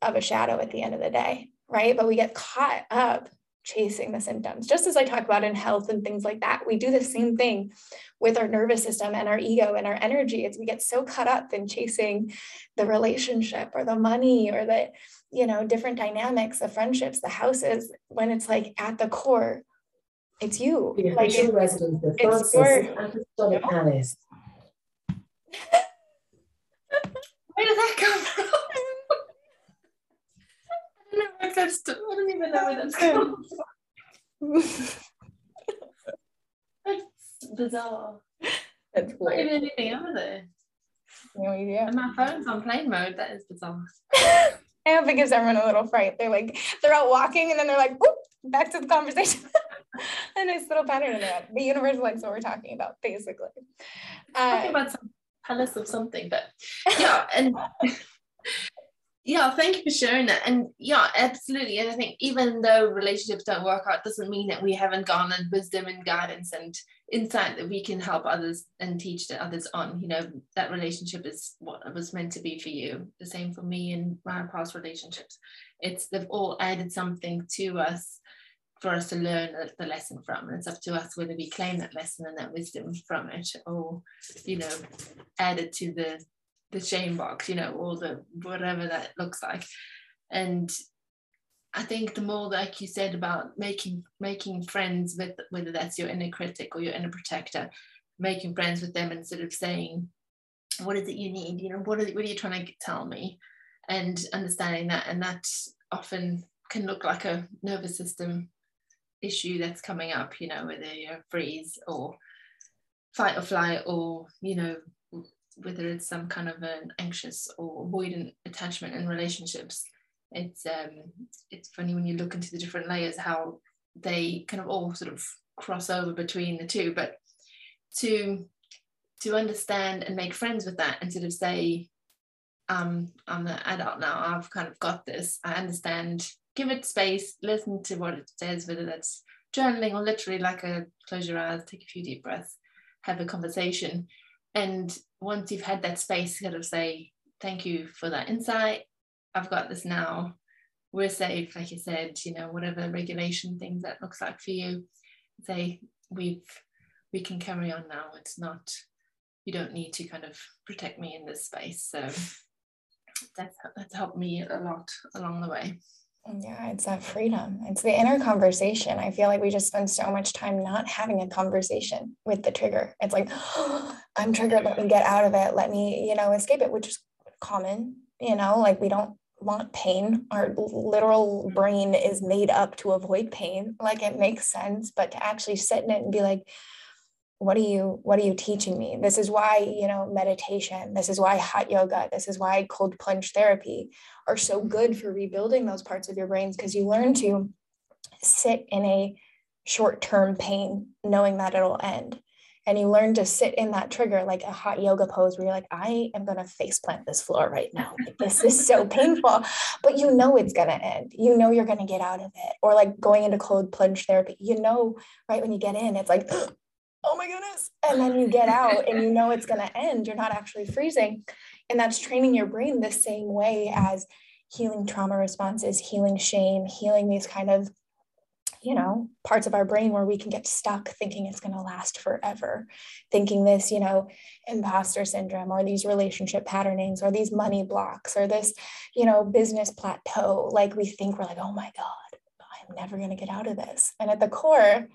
of a shadow at the end of the day right? But we get caught up chasing the symptoms. Just as I talk about in health and things like that, we do the same thing with our nervous system and our ego and our energy. It's we get so caught up in chasing the relationship or the money or the, you know, different dynamics, the friendships, the houses, when it's like at the core, it's you. The like it, residence of Francis your, no. Alice. Where did that come from? That's I don't even know where that's from. that's bizarre. That's Not even anything over there. No idea. And my phone's on plane mode. That is bizarre. I hope it gives everyone a little fright. They're like, they're out walking and then they're like, whoop, back to the conversation. a nice little pattern in that. The universe likes what we're talking about, basically. Uh, talking about some palace of something, but yeah, and yeah thank you for sharing that. And yeah absolutely. And i think even though relationships don't work out doesn't mean that we haven't garnered wisdom and guidance and insight that we can help others and teach the others on. You know that relationship is what it was meant to be for you. The same for me and my past relationships. It's they've all added something to us for us to learn the lesson from. And it's up to us whether we claim that lesson and that wisdom from it or you know add it to the the shame box, you know, or the whatever that looks like. And I think the more like you said about making making friends with whether that's your inner critic or your inner protector, making friends with them instead of saying, what is it you need? You know, what are, what are you trying to tell me? And understanding that, and that often can look like a nervous system issue that's coming up, you know, whether you're freeze or fight or flight or, you know, whether it's some kind of an anxious or avoidant attachment in relationships it's um it's funny when you look into the different layers how they kind of all sort of cross over between the two. But to to understand and make friends with that and sort of say um i'm an adult now i've kind of got this i understand. Give it space listen to what it says whether that's journaling or literally like a close your eyes take a few deep breaths have a conversation and once you've had that space kind of say thank you for that insight. I've got this now. We're safe like you said you know whatever regulation things that looks like for you say we've we can carry on now. It's not you don't need to kind of protect me in this space. So that's that's helped me a lot along the way yeah, it's that freedom. It's the inner conversation. I feel like we just spend so much time not having a conversation with the trigger. It's like, oh, I'm triggered. Let me get out of it. Let me, you know, escape it, which is common, you know, like we don't want pain. Our literal brain is made up to avoid pain. Like it makes sense, but to actually sit in it and be like, what are you what are you teaching me? This is why you know meditation this is why hot yoga this is why cold plunge therapy are so good for rebuilding those parts of your brains because you learn to sit in a short-term pain knowing that it'll end. And you learn to sit in that trigger like a hot yoga pose where you're like i am going to face plant this floor right now. Like, this is so painful. But you know it's going to end. You know you're going to get out of it. Or like going into cold plunge therapy you know right when you get in it's like oh my goodness and then you get out and you know it's going to end you're not actually freezing and that's training your brain the same way as healing trauma responses healing shame healing these kind of you know, parts of our brain where we can get stuck thinking it's going to last forever, thinking this, you know, imposter syndrome or these relationship patternings or these money blocks or this, you know, business plateau. Like we think we're like, oh my God, I'm never going to get out of this. And at the core,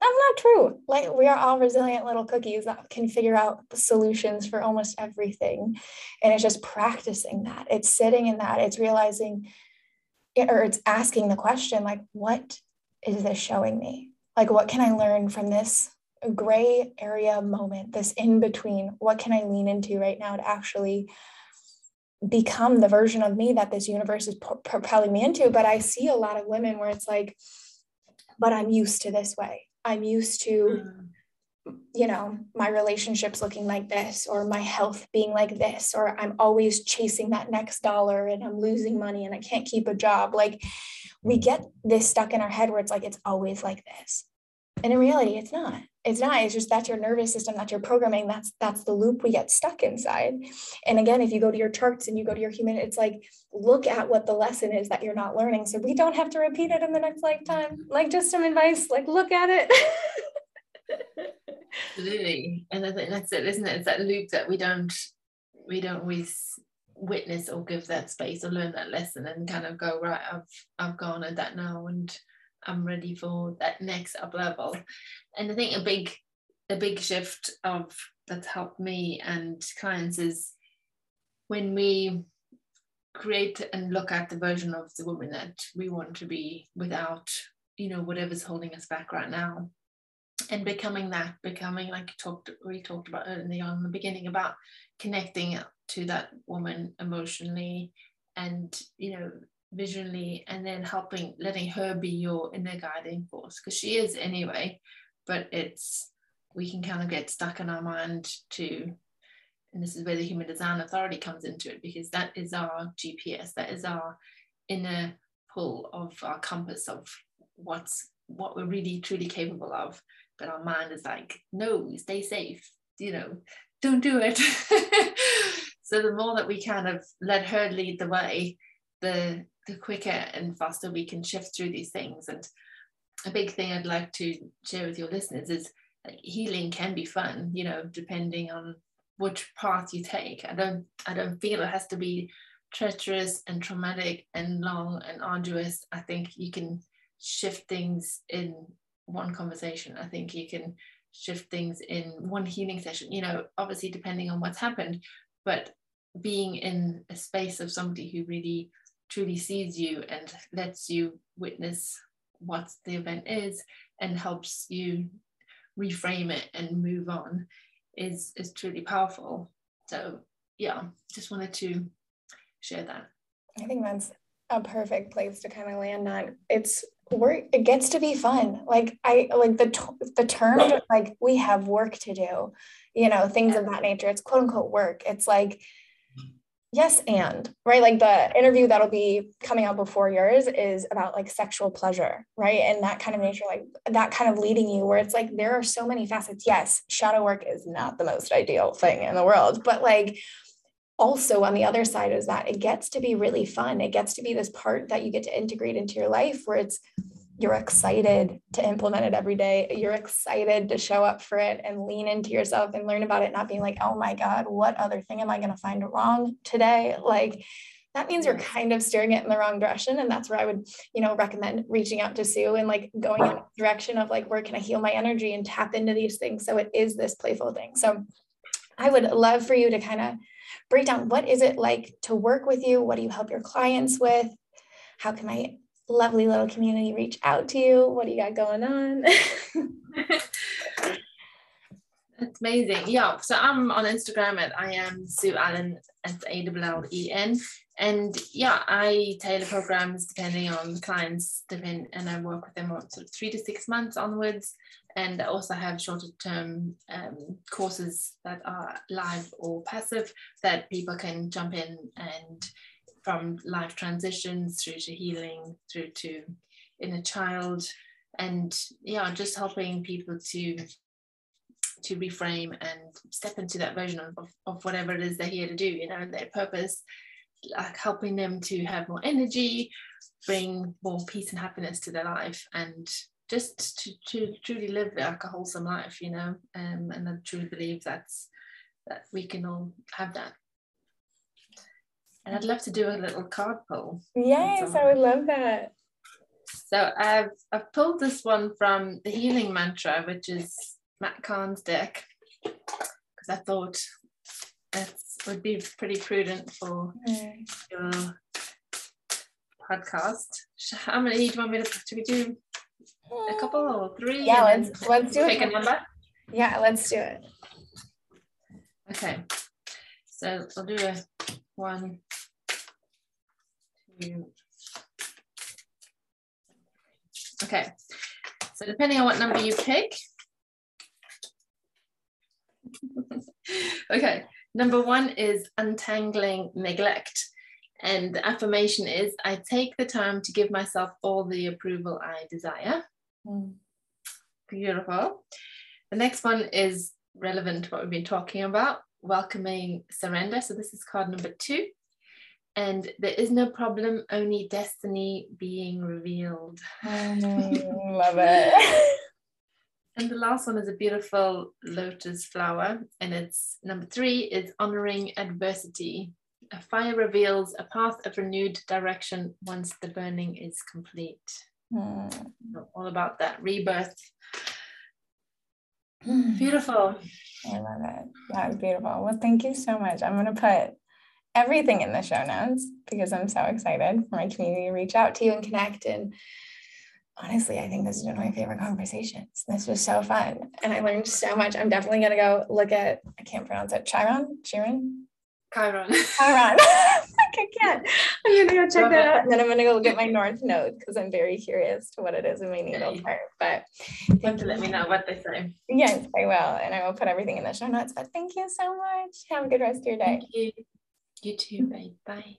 that's not true. Like we are all resilient little cookies that can figure out the solutions for almost everything. And it's just practicing that. It's sitting in that. It's realizing or it's asking the question like what is this showing me? Like, what can I learn from this gray area moment, this in between? What can I lean into right now to actually become the version of me that this universe is propelling me into? But I see a lot of women where it's like, but I'm used to this way. I'm used to, mm. you know, my relationships looking like this, or my health being like this, or I'm always chasing that next dollar and I'm losing money and I can't keep a job. Like, we mm. get this stuck in our head where it's like it's always like this and in reality it's not. It's not. It's just that's your nervous system that's your programming that's that's the loop we get stuck inside. And again if you go to your charts and you go to your human it's like look at what the lesson is that you're not learning. So we don't have to repeat it in the next lifetime. Like just some advice like look at it. Absolutely. And I think that's it isn't it? It's that loop that we don't we don't always witness or give that space or learn that lesson and kind of go right i've i've gone at that now. And i'm ready for that next up level. And i think a big a big shift of that's helped me and clients is when we create and look at the version of the woman that we want to be without you know whatever's holding us back right now. And becoming that becoming like you talked we talked about earlier on in the beginning about connecting to that woman emotionally and you know visually and then helping letting her be your inner guiding force because she is anyway but it's we can kind of get stuck in our mind to and this is where the human design authority comes into it because that is our gps that is our inner pull of our compass of what's what we're really truly capable of. But our mind is like no stay safe you know don't do it. So the more that we kind of let her lead the way the the quicker and faster we can shift through these things. And a big thing i'd like to share with your listeners is healing can be fun you know depending on which path you take. I don't i don't feel it has to be treacherous and traumatic and long and arduous. I think you can shift things in one conversation. I think you can shift things in one healing session you know obviously depending on what's happened but being in a space of somebody who really truly sees you and lets you witness what the event is and helps you reframe it and move on is is truly powerful. So yeah just wanted to share that. I think that's a perfect place to kind of land on. It's work it gets to be fun. Like i like the the term like we have work to do you know things of that nature. It's quote unquote work. It's like yes and right like the interview that'll be coming out before yours is about like sexual pleasure right? And that kind of nature like that kind of leading you where it's like there are so many facets. Yes shadow work is not the most ideal thing in the world but like also on the other side is that it gets to be really fun. It gets to be this part that you get to integrate into your life where it's you're excited to implement it every day. You're excited to show up for it and lean into yourself and learn about it, not being like, oh my God, what other thing am I going to find wrong today? Like, that means you're kind of steering it in the wrong direction. And that's where I would, you know, recommend reaching out to Sue and like going in the direction of like, where can I heal my energy and tap into these things? So it is this playful thing. So I would love for you to kind of break down what is it like to work with you? What do you help your clients with? How can my lovely little community reach out to you? What do you got going on? That's amazing. Yeah. So I'm on Instagram at I am Sue Allen at A W L E N. And yeah, I tailor programs depending on the clients, depend, and I work with them on sort of three to six months onwards. And I also have shorter term um, courses that are live or passive that people can jump in and from life transitions through to healing, through to inner child, and yeah, just helping people to to reframe and step into that version of, of whatever it is they're here to do, you know, their purpose, like helping them to have more energy, bring more peace and happiness to their life and just to, to truly live like a wholesome life, you know, um, and I truly believe that's that we can all have that. And I'd love to do a little card pull. Yes, I would love that. So I've I've pulled this one from the healing mantra, which is Matt Kahn's deck because I thought that would be pretty prudent for mm. your podcast. How many do you want me to, do we do a couple or three? Yeah, let's let's do it. a number. Yeah, let's do it. Okay, so I'll do a one. Okay, so depending on what number you pick, okay, number one is untangling neglect. And the affirmation is I take the time to give myself all the approval I desire. Mm. Beautiful. The next one is relevant to what we've been talking about welcoming surrender. So this is card number two. And there is no problem, only destiny being revealed. Mm, love it. And the last one is a beautiful lotus flower. And it's number three is honoring adversity. A fire reveals a path of renewed direction once the burning is complete. Mm. All about that rebirth. Beautiful. I love it. That was beautiful. Well, thank you so much. I'm going to put everything in the show notes because I'm so excited for my community to reach out to you and connect and honestly, I think this is one of my favorite conversations. This was so fun. And I learned so much. I'm definitely going to go look at, I can't pronounce it, Chiron? Chiron? Chiron. Chiron. I can't. I'm going to go check that out. And then I'm going to go look at my North Node because I'm very curious to what it is in my yeah. chart. But you have to let me know what they say. Yes, I will. And I will put everything in the show notes. But thank you so much. Have a good rest of your day. You too, babe. Bye.